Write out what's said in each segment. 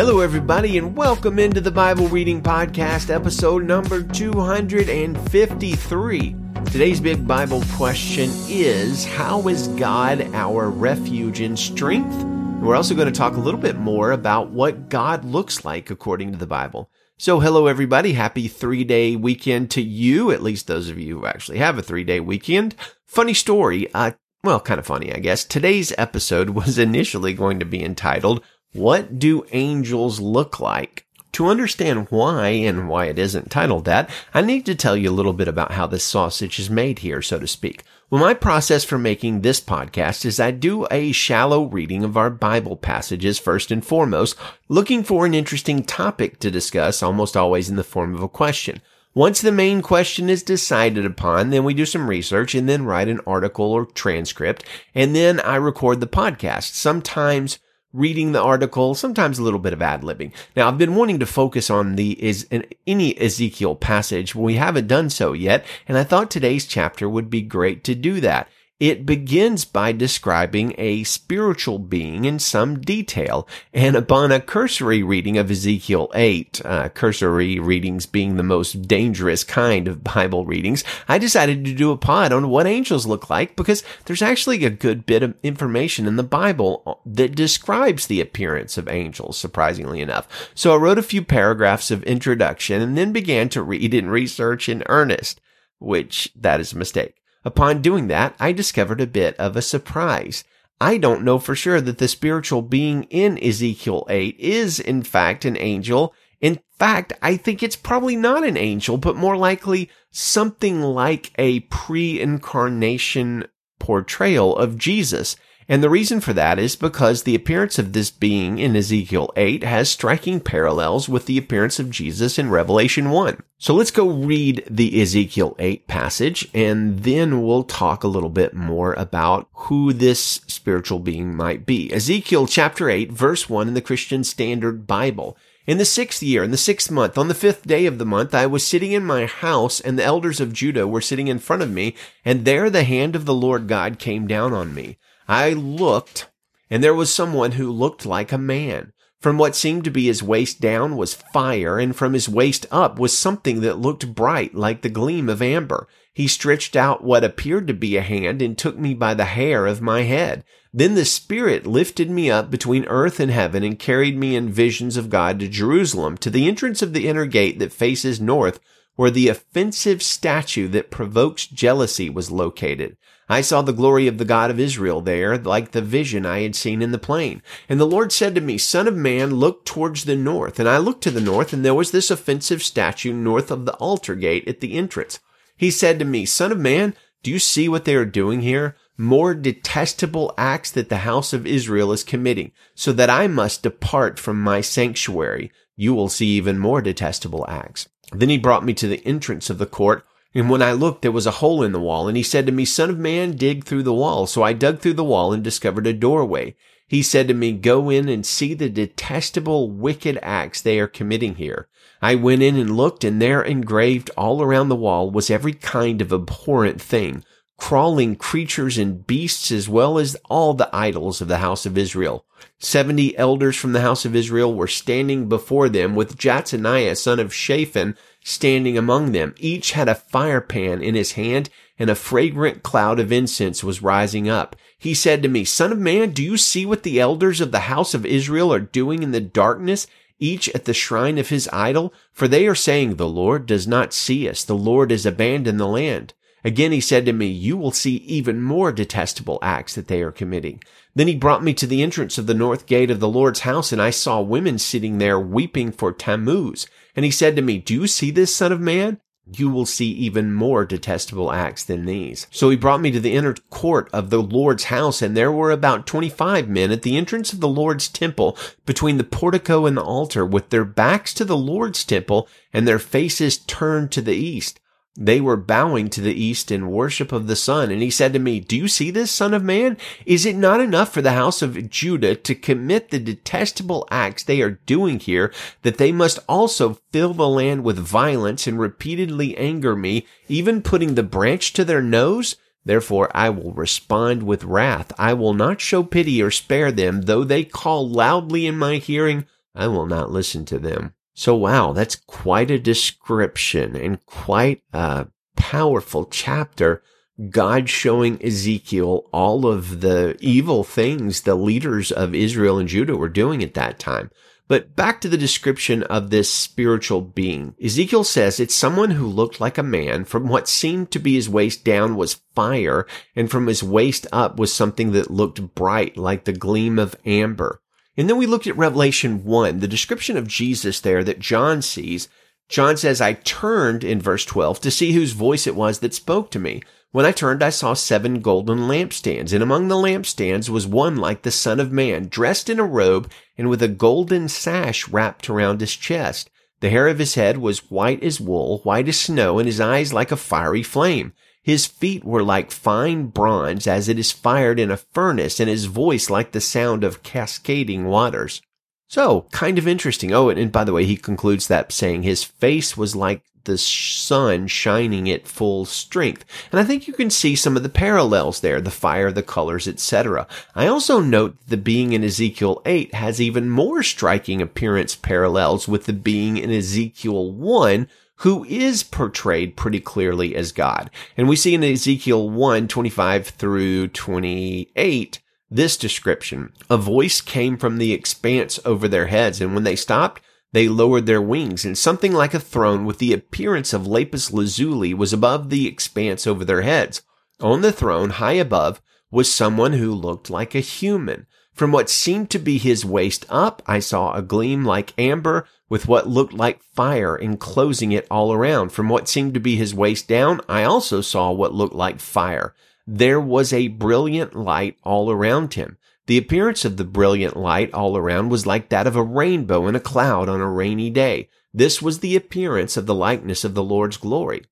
Hello, everybody, and welcome into the Bible Reading Podcast, episode number 253. Today's big Bible question is How is God our refuge and strength? we're also going to talk a little bit more about what God looks like according to the Bible. So, hello, everybody. Happy three day weekend to you, at least those of you who actually have a three day weekend. Funny story. Uh, well, kind of funny, I guess. Today's episode was initially going to be entitled what do angels look like? To understand why and why it isn't titled that, I need to tell you a little bit about how this sausage is made here, so to speak. Well, my process for making this podcast is I do a shallow reading of our Bible passages first and foremost, looking for an interesting topic to discuss, almost always in the form of a question. Once the main question is decided upon, then we do some research and then write an article or transcript, and then I record the podcast. Sometimes reading the article, sometimes a little bit of ad libbing. Now, I've been wanting to focus on the is any Ezekiel passage. We haven't done so yet, and I thought today's chapter would be great to do that. It begins by describing a spiritual being in some detail, and upon a cursory reading of Ezekiel 8, uh, cursory readings being the most dangerous kind of Bible readings, I decided to do a pod on what angels look like because there's actually a good bit of information in the Bible that describes the appearance of angels, surprisingly enough. So I wrote a few paragraphs of introduction and then began to read and research in earnest, which that is a mistake. Upon doing that, I discovered a bit of a surprise. I don't know for sure that the spiritual being in Ezekiel 8 is in fact an angel. In fact, I think it's probably not an angel, but more likely something like a pre-incarnation portrayal of Jesus. And the reason for that is because the appearance of this being in Ezekiel 8 has striking parallels with the appearance of Jesus in Revelation 1. So let's go read the Ezekiel 8 passage and then we'll talk a little bit more about who this spiritual being might be. Ezekiel chapter 8 verse 1 in the Christian Standard Bible. In the sixth year, in the sixth month, on the fifth day of the month, I was sitting in my house, and the elders of Judah were sitting in front of me, and there the hand of the Lord God came down on me. I looked, and there was someone who looked like a man. From what seemed to be his waist down was fire, and from his waist up was something that looked bright like the gleam of amber. He stretched out what appeared to be a hand and took me by the hair of my head. Then the Spirit lifted me up between earth and heaven and carried me in visions of God to Jerusalem, to the entrance of the inner gate that faces north, where the offensive statue that provokes jealousy was located. I saw the glory of the God of Israel there, like the vision I had seen in the plain. And the Lord said to me, Son of man, look towards the north. And I looked to the north, and there was this offensive statue north of the altar gate at the entrance. He said to me, Son of man, do you see what they are doing here? More detestable acts that the house of Israel is committing, so that I must depart from my sanctuary. You will see even more detestable acts. Then he brought me to the entrance of the court and when I looked, there was a hole in the wall, and he said to me, Son of man, dig through the wall. So I dug through the wall and discovered a doorway. He said to me, Go in and see the detestable, wicked acts they are committing here. I went in and looked, and there engraved all around the wall was every kind of abhorrent thing, crawling creatures and beasts, as well as all the idols of the house of Israel. Seventy elders from the house of Israel were standing before them, with Jaazaniah, son of Shaphan, standing among them. Each had a fire pan in his hand and a fragrant cloud of incense was rising up. He said to me, Son of man, do you see what the elders of the house of Israel are doing in the darkness, each at the shrine of his idol? For they are saying, the Lord does not see us. The Lord has abandoned the land. Again he said to me, You will see even more detestable acts that they are committing. Then he brought me to the entrance of the north gate of the Lord's house, and I saw women sitting there weeping for Tammuz. And he said to me, Do you see this, son of man? You will see even more detestable acts than these. So he brought me to the inner court of the Lord's house, and there were about 25 men at the entrance of the Lord's temple between the portico and the altar with their backs to the Lord's temple and their faces turned to the east. They were bowing to the east in worship of the sun. And he said to me, Do you see this, son of man? Is it not enough for the house of Judah to commit the detestable acts they are doing here that they must also fill the land with violence and repeatedly anger me, even putting the branch to their nose? Therefore I will respond with wrath. I will not show pity or spare them, though they call loudly in my hearing, I will not listen to them. So wow, that's quite a description and quite a powerful chapter. God showing Ezekiel all of the evil things the leaders of Israel and Judah were doing at that time. But back to the description of this spiritual being. Ezekiel says it's someone who looked like a man. From what seemed to be his waist down was fire, and from his waist up was something that looked bright like the gleam of amber. And then we looked at Revelation 1, the description of Jesus there that John sees. John says, I turned in verse 12 to see whose voice it was that spoke to me. When I turned, I saw seven golden lampstands, and among the lampstands was one like the Son of Man, dressed in a robe and with a golden sash wrapped around his chest. The hair of his head was white as wool, white as snow, and his eyes like a fiery flame. His feet were like fine bronze as it is fired in a furnace, and his voice like the sound of cascading waters. So, kind of interesting. Oh, and, by the way, he concludes that saying his face was like the sun shining at full strength. And I think you can see some of the parallels there, the fire, the colors, etc. I also note the being in Ezekiel 8 has even more striking appearance parallels with the being in Ezekiel 1 who is portrayed pretty clearly as God. And we see in Ezekiel 1, 25 through 28, this description. A voice came from the expanse over their heads, and when they stopped, they lowered their wings, and something like a throne with the appearance of lapis lazuli was above the expanse over their heads. On the throne, high above, was someone who looked like a human. From what seemed to be his waist up, I saw a gleam like amber with what looked like fire enclosing it all around. From what seemed to be his waist down, I also saw what looked like fire. There was a brilliant light all around him. The appearance of the brilliant light all around was like that of a rainbow in a cloud on a rainy day. This was the appearance of the likeness of the Lord's glory.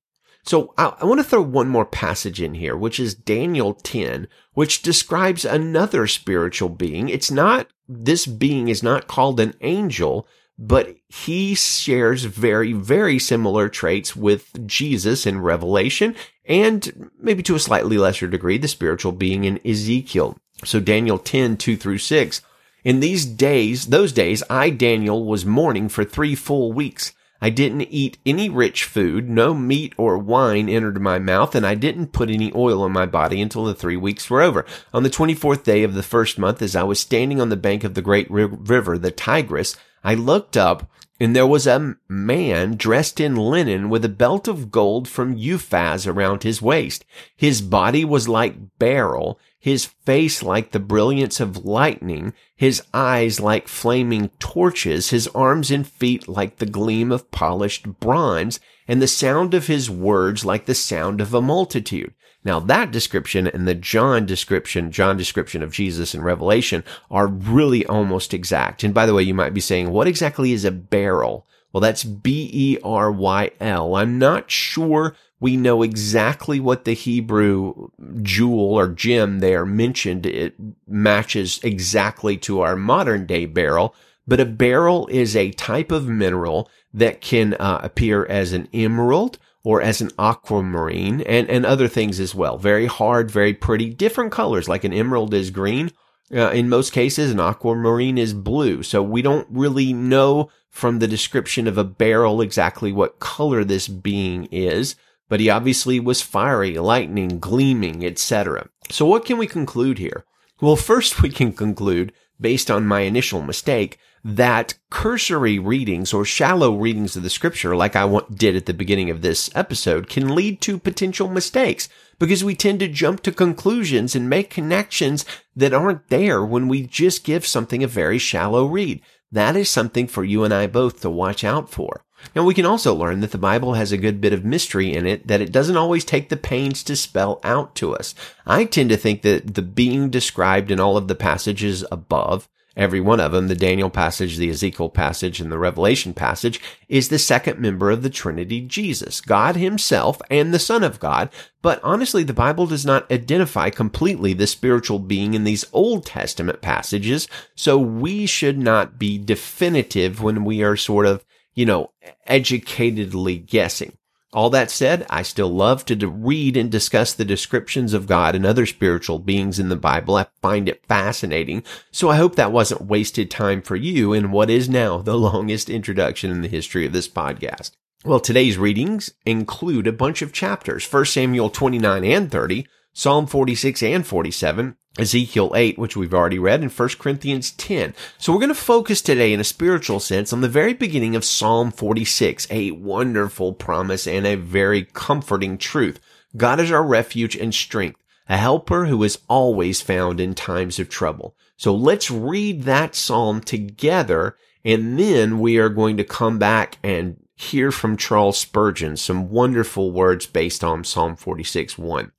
So I, I, want to throw one more passage in here, which is Daniel 10, which describes another spiritual being. It's not, this being is not called an angel, but he shares very, very similar traits with Jesus in Revelation and maybe to a slightly lesser degree, the spiritual being in Ezekiel. So Daniel 10, 2 through 6. In these days, those days, I, Daniel, was mourning for three full weeks. I didn't eat any rich food, no meat or wine entered my mouth, and I didn't put any oil on my body until the three weeks were over. On the 24th day of the first month, as I was standing on the bank of the great river, the Tigris, I looked up and there was a man dressed in linen with a belt of gold from Uphaz around his waist. His body was like beryl, his face like the brilliance of lightning, his eyes like flaming torches, his arms and feet like the gleam of polished bronze, and the sound of his words like the sound of a multitude. Now that description and the John description, John description of Jesus in Revelation are really almost exact. And by the way, you might be saying, what exactly is a beryl? Well, that's B-E-R-Y-L. I'm not sure we know exactly what the Hebrew jewel or gem there mentioned. It matches exactly to our modern day beryl, but a beryl is a type of mineral that can uh, appear as an emerald or as an aquamarine and, and other things as well. Very hard, very pretty, different colors, like an emerald is green. Uh, in most cases, an aquamarine is blue. So we don't really know from the description of a beryl exactly what color this being is, but he obviously was fiery, lightning, gleaming, etc. So what can we conclude here? Well, first we can conclude, based on my initial mistake, that cursory readings or shallow readings of the scripture, like I did at the beginning of this episode, can lead to potential mistakes because we tend to jump to conclusions and make connections that aren't there when we just give something a very shallow read. That is something for you and I both to watch out for. Now we can also learn that the Bible has a good bit of mystery in it that it doesn't always take the pains to spell out to us. I tend to think that the being described in all of the passages above Every one of them, the Daniel passage, the Ezekiel passage, and the Revelation passage, is the second member of the Trinity, Jesus, God himself and the Son of God. But honestly, the Bible does not identify completely the spiritual being in these Old Testament passages, so we should not be definitive when we are sort of, you know, educatedly guessing. All that said, I still love to read and discuss the descriptions of God and other spiritual beings in the Bible. I find it fascinating. So I hope that wasn't wasted time for you in what is now the longest introduction in the history of this podcast. Well, today's readings include a bunch of chapters, 1 Samuel 29 and 30, Psalm 46 and 47, Ezekiel 8, which we've already read, and 1 Corinthians 10. So we're going to focus today in a spiritual sense on the very beginning of Psalm 46, a wonderful promise and a very comforting truth. God is our refuge and strength, a helper who is always found in times of trouble. So let's read that psalm together, and then we are going to come back and hear from Charles Spurgeon some wonderful words based on Psalm 46, 1.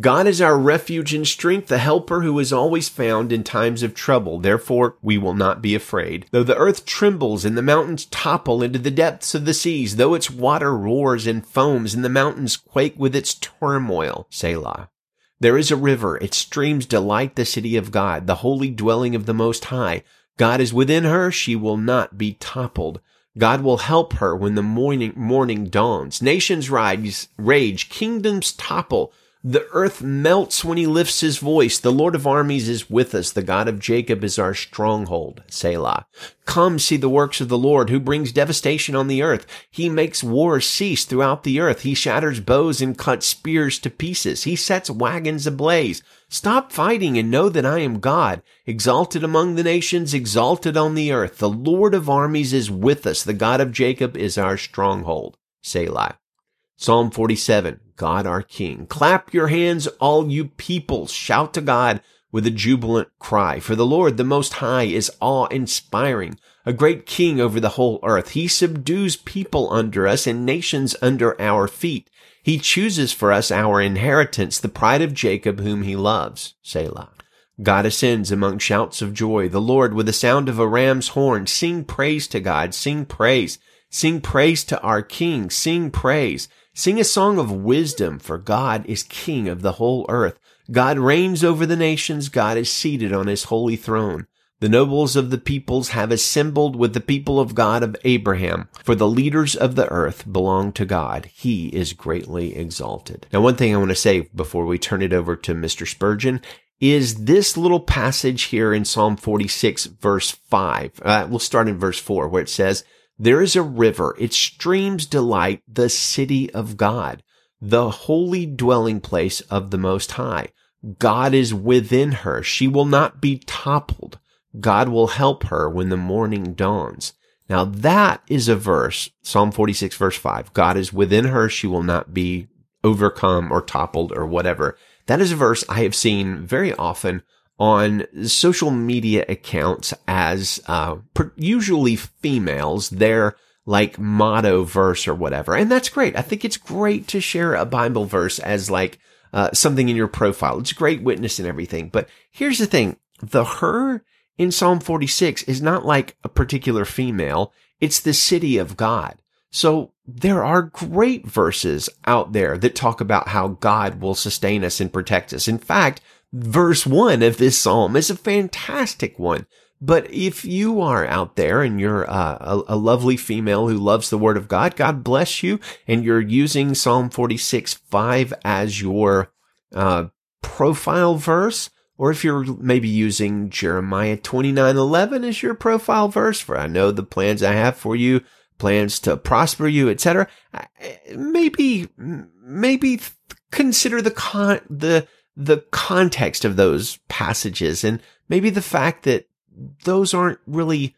God is our refuge and strength, the helper who is always found in times of trouble. Therefore, we will not be afraid. Though the earth trembles and the mountains topple into the depths of the seas, though its water roars and foams and the mountains quake with its turmoil, Selah. There is a river, its streams delight the city of God, the holy dwelling of the Most High. God is within her, she will not be toppled. God will help her when the morning, morning dawns. Nations rise, rage, kingdoms topple. The earth melts when he lifts his voice. The Lord of armies is with us. The God of Jacob is our stronghold. Selah. Come see the works of the Lord who brings devastation on the earth. He makes war cease throughout the earth. He shatters bows and cuts spears to pieces. He sets wagons ablaze. Stop fighting and know that I am God, exalted among the nations, exalted on the earth. The Lord of armies is with us. The God of Jacob is our stronghold. Selah. Psalm 47, God our King. Clap your hands, all you peoples. Shout to God with a jubilant cry. For the Lord, the Most High, is awe-inspiring, a great king over the whole earth. He subdues people under us and nations under our feet. He chooses for us our inheritance, the pride of Jacob, whom he loves. Selah. God ascends among shouts of joy. The Lord with the sound of a ram's horn. Sing praise to God. Sing praise. Sing praise to our King. Sing praise. Sing a song of wisdom, for God is king of the whole earth. God reigns over the nations. God is seated on his holy throne. The nobles of the peoples have assembled with the people of God of Abraham, for the leaders of the earth belong to God. He is greatly exalted. Now, one thing I want to say before we turn it over to Mr. Spurgeon is this little passage here in Psalm 46 verse 5. Uh, we'll start in verse 4 where it says, there is a river. Its streams delight the city of God, the holy dwelling place of the Most High. God is within her. She will not be toppled. God will help her when the morning dawns. Now that is a verse, Psalm 46 verse 5. God is within her. She will not be overcome or toppled or whatever. That is a verse I have seen very often on social media accounts as uh, usually females their like motto verse or whatever. And that's great. I think it's great to share a bible verse as like uh, something in your profile. It's great witness and everything. But here's the thing. The her in psalm 46 is not like a particular female. It's the city of god. So there are great verses out there that talk about how God will sustain us and protect us. In fact, verse one of this psalm is a fantastic one. But if you are out there and you're uh, a, a, lovely female who loves the word of God, God bless you. And you're using Psalm 46, 5 as your, uh, profile verse. Or if you're maybe using Jeremiah 29, 11 as your profile verse for I know the plans I have for you, plans to prosper you, etc. Maybe, maybe consider the con, the, the context of those passages and maybe the fact that those aren't really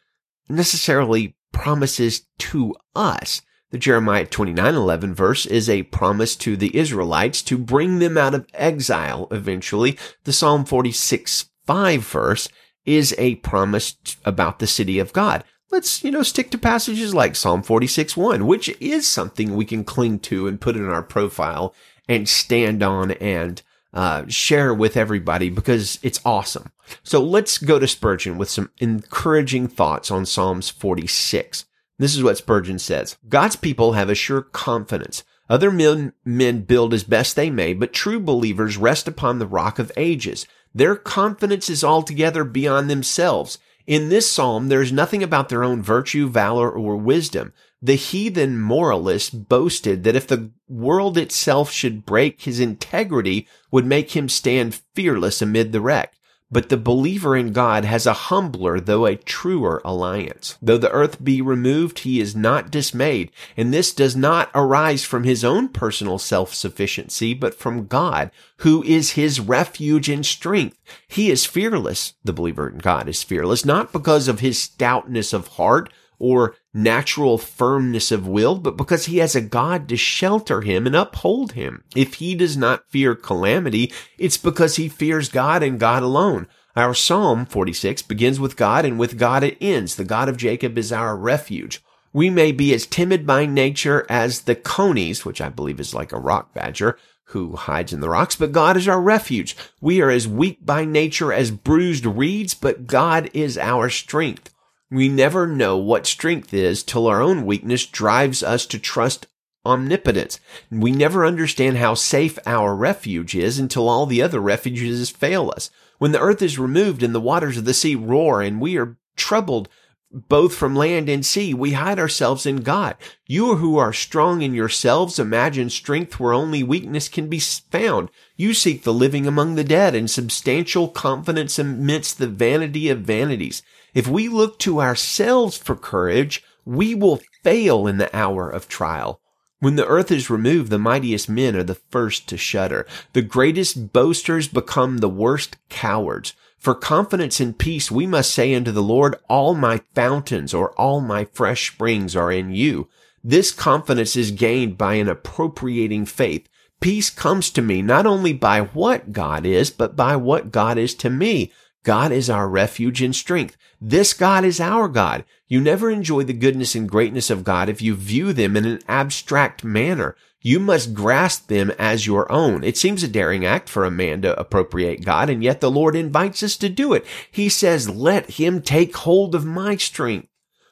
necessarily promises to us. The Jeremiah 29:11 verse is a promise to the Israelites to bring them out of exile eventually. The Psalm 46 5 verse is a promise about the city of God. Let's, you know, stick to passages like Psalm 46 1, which is something we can cling to and put in our profile and stand on and uh, share with everybody because it's awesome. So let's go to Spurgeon with some encouraging thoughts on Psalms 46. This is what Spurgeon says. God's people have a sure confidence. Other men, men build as best they may, but true believers rest upon the rock of ages. Their confidence is altogether beyond themselves. In this psalm, there is nothing about their own virtue, valor, or wisdom. The heathen moralist boasted that if the world itself should break, his integrity would make him stand fearless amid the wreck. But the believer in God has a humbler, though a truer alliance. Though the earth be removed, he is not dismayed. And this does not arise from his own personal self-sufficiency, but from God, who is his refuge and strength. He is fearless. The believer in God is fearless, not because of his stoutness of heart, or natural firmness of will, but because he has a God to shelter him and uphold him. If he does not fear calamity, it's because he fears God and God alone. Our Psalm 46 begins with God and with God it ends. The God of Jacob is our refuge. We may be as timid by nature as the conies, which I believe is like a rock badger, who hides in the rocks, but God is our refuge. We are as weak by nature as bruised reeds, but God is our strength. We never know what strength is till our own weakness drives us to trust omnipotence. We never understand how safe our refuge is until all the other refuges fail us. When the earth is removed and the waters of the sea roar and we are troubled both from land and sea, we hide ourselves in God. You who are strong in yourselves imagine strength where only weakness can be found. You seek the living among the dead and substantial confidence amidst the vanity of vanities. If we look to ourselves for courage, we will fail in the hour of trial. When the earth is removed, the mightiest men are the first to shudder. The greatest boasters become the worst cowards. For confidence and peace, we must say unto the Lord, all my fountains or all my fresh springs are in you. This confidence is gained by an appropriating faith. Peace comes to me not only by what God is, but by what God is to me. God is our refuge and strength. This God is our God. You never enjoy the goodness and greatness of God if you view them in an abstract manner. You must grasp them as your own. It seems a daring act for a man to appropriate God, and yet the Lord invites us to do it. He says, let him take hold of my strength.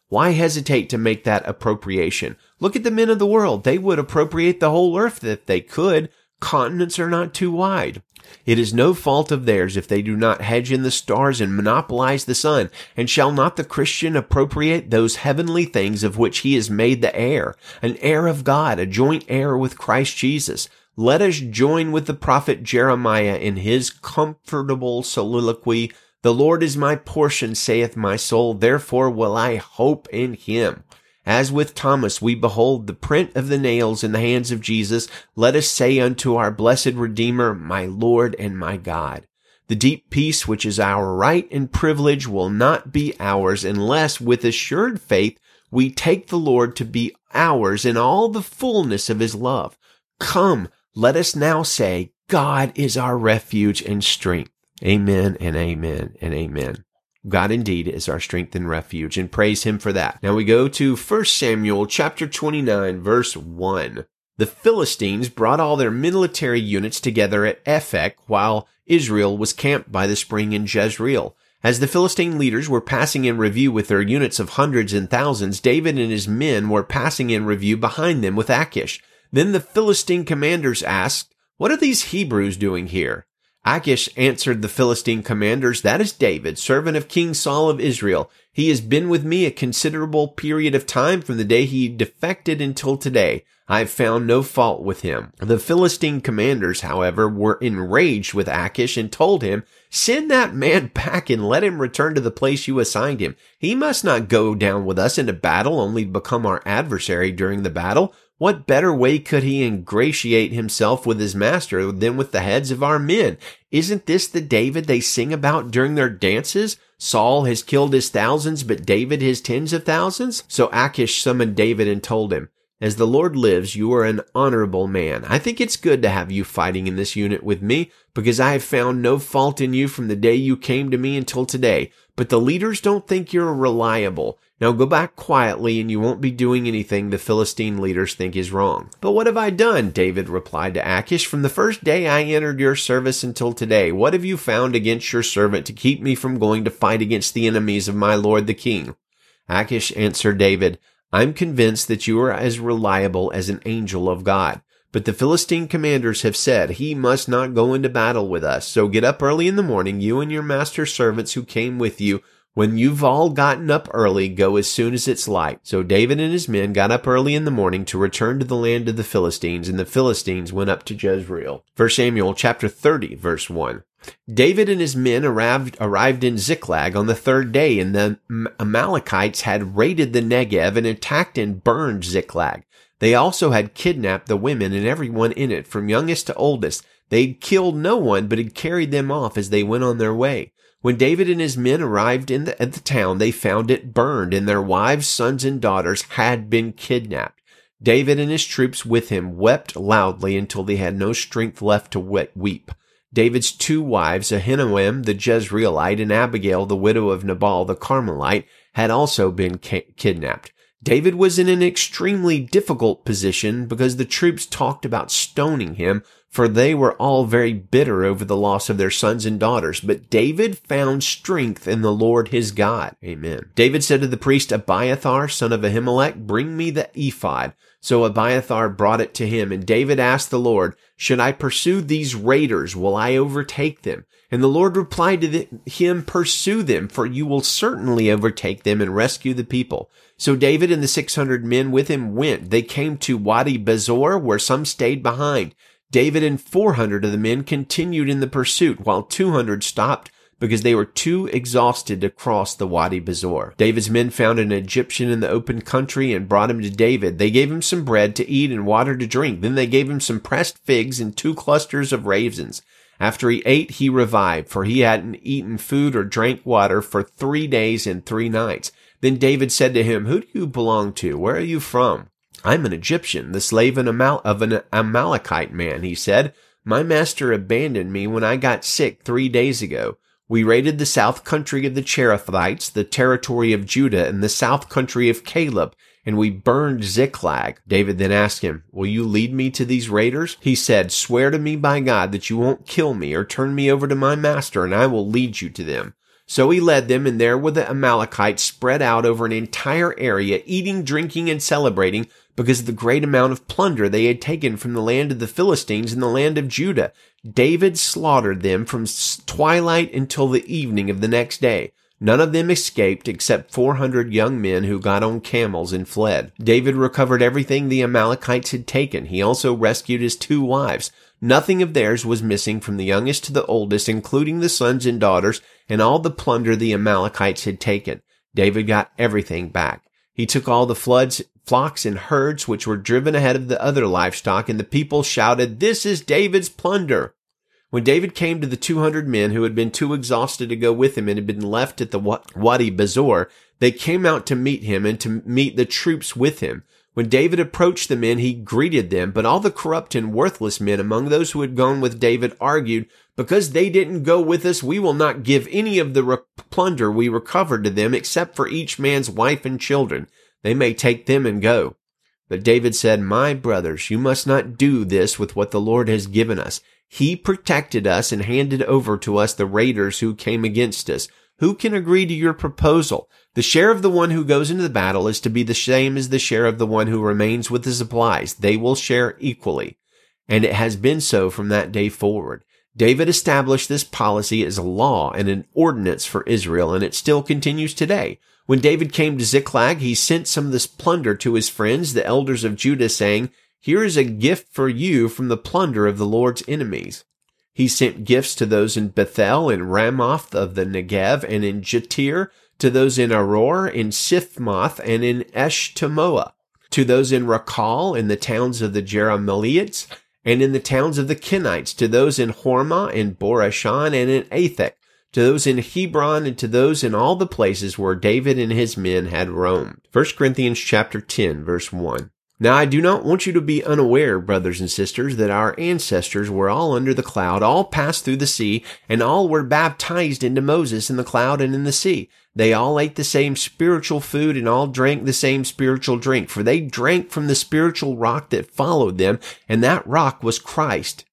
Why hesitate to make that appropriation? Look at the men of the world. They would appropriate the whole earth if they could. Continents are not too wide. It is no fault of theirs if they do not hedge in the stars and monopolize the sun. And shall not the Christian appropriate those heavenly things of which he is made the heir, an heir of God, a joint heir with Christ Jesus? Let us join with the prophet Jeremiah in his comfortable soliloquy, The Lord is my portion, saith my soul, therefore will I hope in him. As with Thomas we behold the print of the nails in the hands of Jesus, let us say unto our blessed Redeemer, my Lord and my God. The deep peace which is our right and privilege will not be ours unless with assured faith we take the Lord to be ours in all the fullness of his love. Come, let us now say, God is our refuge and strength. Amen and amen and amen. God indeed is our strength and refuge and praise him for that. Now we go to 1 Samuel chapter 29 verse 1. The Philistines brought all their military units together at Aphek while Israel was camped by the spring in Jezreel. As the Philistine leaders were passing in review with their units of hundreds and thousands, David and his men were passing in review behind them with Achish. Then the Philistine commanders asked, What are these Hebrews doing here? Achish answered the Philistine commanders, That is David, servant of King Saul of Israel. He has been with me a considerable period of time from the day he defected until today. I have found no fault with him. The Philistine commanders, however, were enraged with Achish and told him, Send that man back and let him return to the place you assigned him. He must not go down with us into battle only to become our adversary during the battle. What better way could he ingratiate himself with his master than with the heads of our men? Isn't this the David they sing about during their dances? Saul has killed his thousands, but David his tens of thousands? So Achish summoned David and told him, as the Lord lives, you are an honorable man. I think it's good to have you fighting in this unit with me because I have found no fault in you from the day you came to me until today. But the leaders don't think you're reliable. Now go back quietly and you won't be doing anything the Philistine leaders think is wrong. But what have I done? David replied to Achish. From the first day I entered your service until today, what have you found against your servant to keep me from going to fight against the enemies of my lord the king? Achish answered David, I'm convinced that you are as reliable as an angel of God. But the Philistine commanders have said, he must not go into battle with us. So get up early in the morning, you and your master's servants who came with you. When you've all gotten up early, go as soon as it's light. So David and his men got up early in the morning to return to the land of the Philistines, and the Philistines went up to Jezreel. 1 Samuel chapter 30, verse 1. David and his men arrived, arrived in Ziklag on the third day, and the Amalekites had raided the Negev and attacked and burned Ziklag. They also had kidnapped the women and everyone in it, from youngest to oldest. They'd killed no one, but had carried them off as they went on their way. When David and his men arrived in the, at the town, they found it burned and their wives, sons, and daughters had been kidnapped. David and his troops with him wept loudly until they had no strength left to weep. David's two wives, Ahinoam the Jezreelite and Abigail the widow of Nabal the Carmelite, had also been ki- kidnapped. David was in an extremely difficult position because the troops talked about stoning him for they were all very bitter over the loss of their sons and daughters. But David found strength in the Lord his God. Amen. David said to the priest Abiathar, son of Ahimelech, bring me the ephod. So Abiathar brought it to him, and David asked the Lord, should I pursue these raiders? Will I overtake them? And the Lord replied to the, him, pursue them, for you will certainly overtake them and rescue the people. So David and the 600 men with him went. They came to Wadi Besor, where some stayed behind. David and 400 of the men continued in the pursuit while 200 stopped because they were too exhausted to cross the Wadi Besor. David's men found an Egyptian in the open country and brought him to David. They gave him some bread to eat and water to drink. Then they gave him some pressed figs and two clusters of raisins. After he ate, he revived, for he hadn't eaten food or drank water for three days and three nights. Then David said to him, Who do you belong to? Where are you from? I'm an Egyptian, the slave of an Amalekite man, he said. My master abandoned me when I got sick three days ago. We raided the south country of the Cherethites, the territory of Judah, and the south country of Caleb, and we burned Ziklag. David then asked him, Will you lead me to these raiders? He said, Swear to me by God that you won't kill me or turn me over to my master, and I will lead you to them. So he led them, and there were the Amalekites spread out over an entire area, eating, drinking, and celebrating because of the great amount of plunder they had taken from the land of the Philistines and the land of Judah. David slaughtered them from twilight until the evening of the next day. None of them escaped except 400 young men who got on camels and fled. David recovered everything the Amalekites had taken. He also rescued his two wives. Nothing of theirs was missing from the youngest to the oldest, including the sons and daughters and all the plunder the Amalekites had taken. David got everything back. He took all the floods, flocks and herds which were driven ahead of the other livestock, and the people shouted, This is David's plunder. When David came to the 200 men who had been too exhausted to go with him and had been left at the Wadi Besor, they came out to meet him and to meet the troops with him. When David approached the men, he greeted them, but all the corrupt and worthless men among those who had gone with David argued, because they didn't go with us, we will not give any of the plunder we recovered to them except for each man's wife and children. They may take them and go. But David said, My brothers, you must not do this with what the Lord has given us. He protected us and handed over to us the raiders who came against us. Who can agree to your proposal? The share of the one who goes into the battle is to be the same as the share of the one who remains with the supplies. They will share equally. And it has been so from that day forward. David established this policy as a law and an ordinance for Israel, and it still continues today. When David came to Ziklag, he sent some of this plunder to his friends, the elders of Judah, saying, Here is a gift for you from the plunder of the Lord's enemies. He sent gifts to those in Bethel and Ramoth of the Negev and in Jattir, to those in Aroer, in Siphmoth, and in Eshtemoa, to those in Racal, in the towns of the Jerahmeelites, and in the towns of the Kenites, to those in Hormah, in Bor-ashan, and in Athach, to those in Hebron, and to those in all the places where David and his men had roamed. 1 Corinthians chapter 10, verse 1. Now I do not want you to be unaware, brothers and sisters, that our ancestors were all under the cloud, all passed through the sea, and all were baptized into Moses in the cloud and in the sea. They all ate the same spiritual food and all drank the same spiritual drink, for they drank from the spiritual rock that followed them, and that rock was Christ.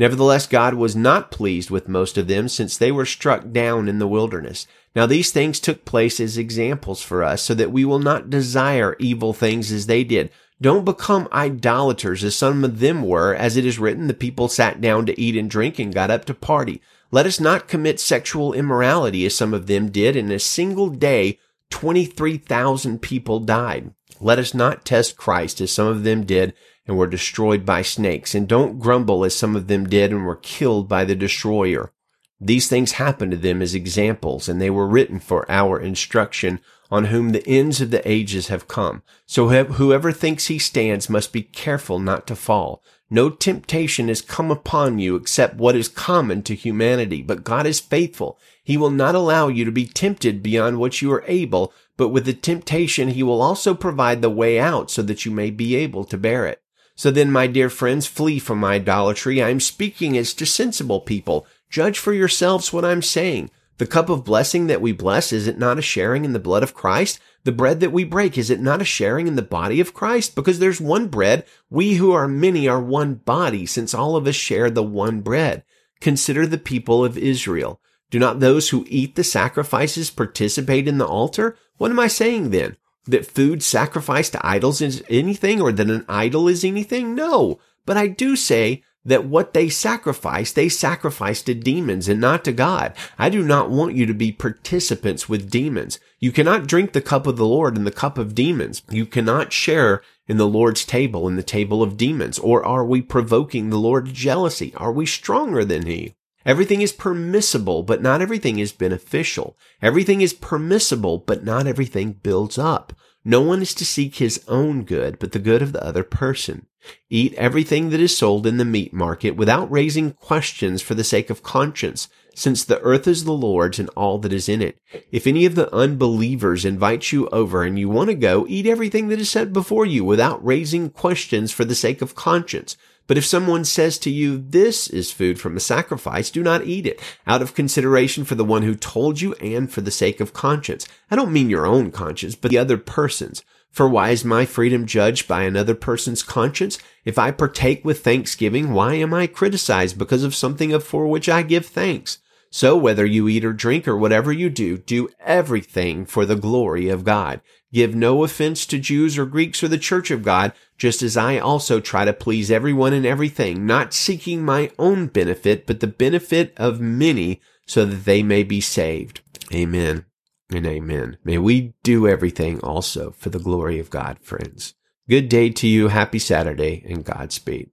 Nevertheless, God was not pleased with most of them since they were struck down in the wilderness. Now these things took place as examples for us so that we will not desire evil things as they did. Don't become idolaters as some of them were, as it is written, the people sat down to eat and drink and got up to party. Let us not commit sexual immorality as some of them did. In a single day, 23,000 people died. Let us not test Christ as some of them did and were destroyed by snakes. And don't grumble as some of them did and were killed by the destroyer. These things happened to them as examples, and they were written for our instruction, on whom the ends of the ages have come. So whoever thinks he stands must be careful not to fall. No temptation has come upon you except what is common to humanity, but God is faithful. He will not allow you to be tempted beyond what you are able, but with the temptation he will also provide the way out so that you may be able to bear it. So then, my dear friends, flee from idolatry. I am speaking as to sensible people. Judge for yourselves what I'm saying. The cup of blessing that we bless, is it not a sharing in the blood of Christ? The bread that we break, is it not a sharing in the body of Christ? Because there's one bread. We who are many are one body, since all of us share the one bread. Consider the people of Israel. Do not those who eat the sacrifices participate in the altar? What am I saying then? That food sacrificed to idols is anything or that an idol is anything? No. But I do say that what they sacrifice, they sacrifice to demons and not to God. I do not want you to be participants with demons. You cannot drink the cup of the Lord and the cup of demons. You cannot share in the Lord's table and the table of demons. Or are we provoking the Lord jealousy? Are we stronger than he? Everything is permissible, but not everything is beneficial. Everything is permissible, but not everything builds up. No one is to seek his own good, but the good of the other person. Eat everything that is sold in the meat market without raising questions for the sake of conscience, since the earth is the Lord's and all that is in it. If any of the unbelievers invite you over and you want to go, eat everything that is set before you without raising questions for the sake of conscience. But if someone says to you, this is food from a sacrifice, do not eat it out of consideration for the one who told you and for the sake of conscience. I don't mean your own conscience, but the other person's. For why is my freedom judged by another person's conscience? If I partake with thanksgiving, why am I criticized because of something for which I give thanks? So whether you eat or drink or whatever you do, do everything for the glory of God. Give no offense to Jews or Greeks or the church of God, just as I also try to please everyone in everything, not seeking my own benefit, but the benefit of many so that they may be saved. Amen and amen. May we do everything also for the glory of God, friends. Good day to you. Happy Saturday and Godspeed.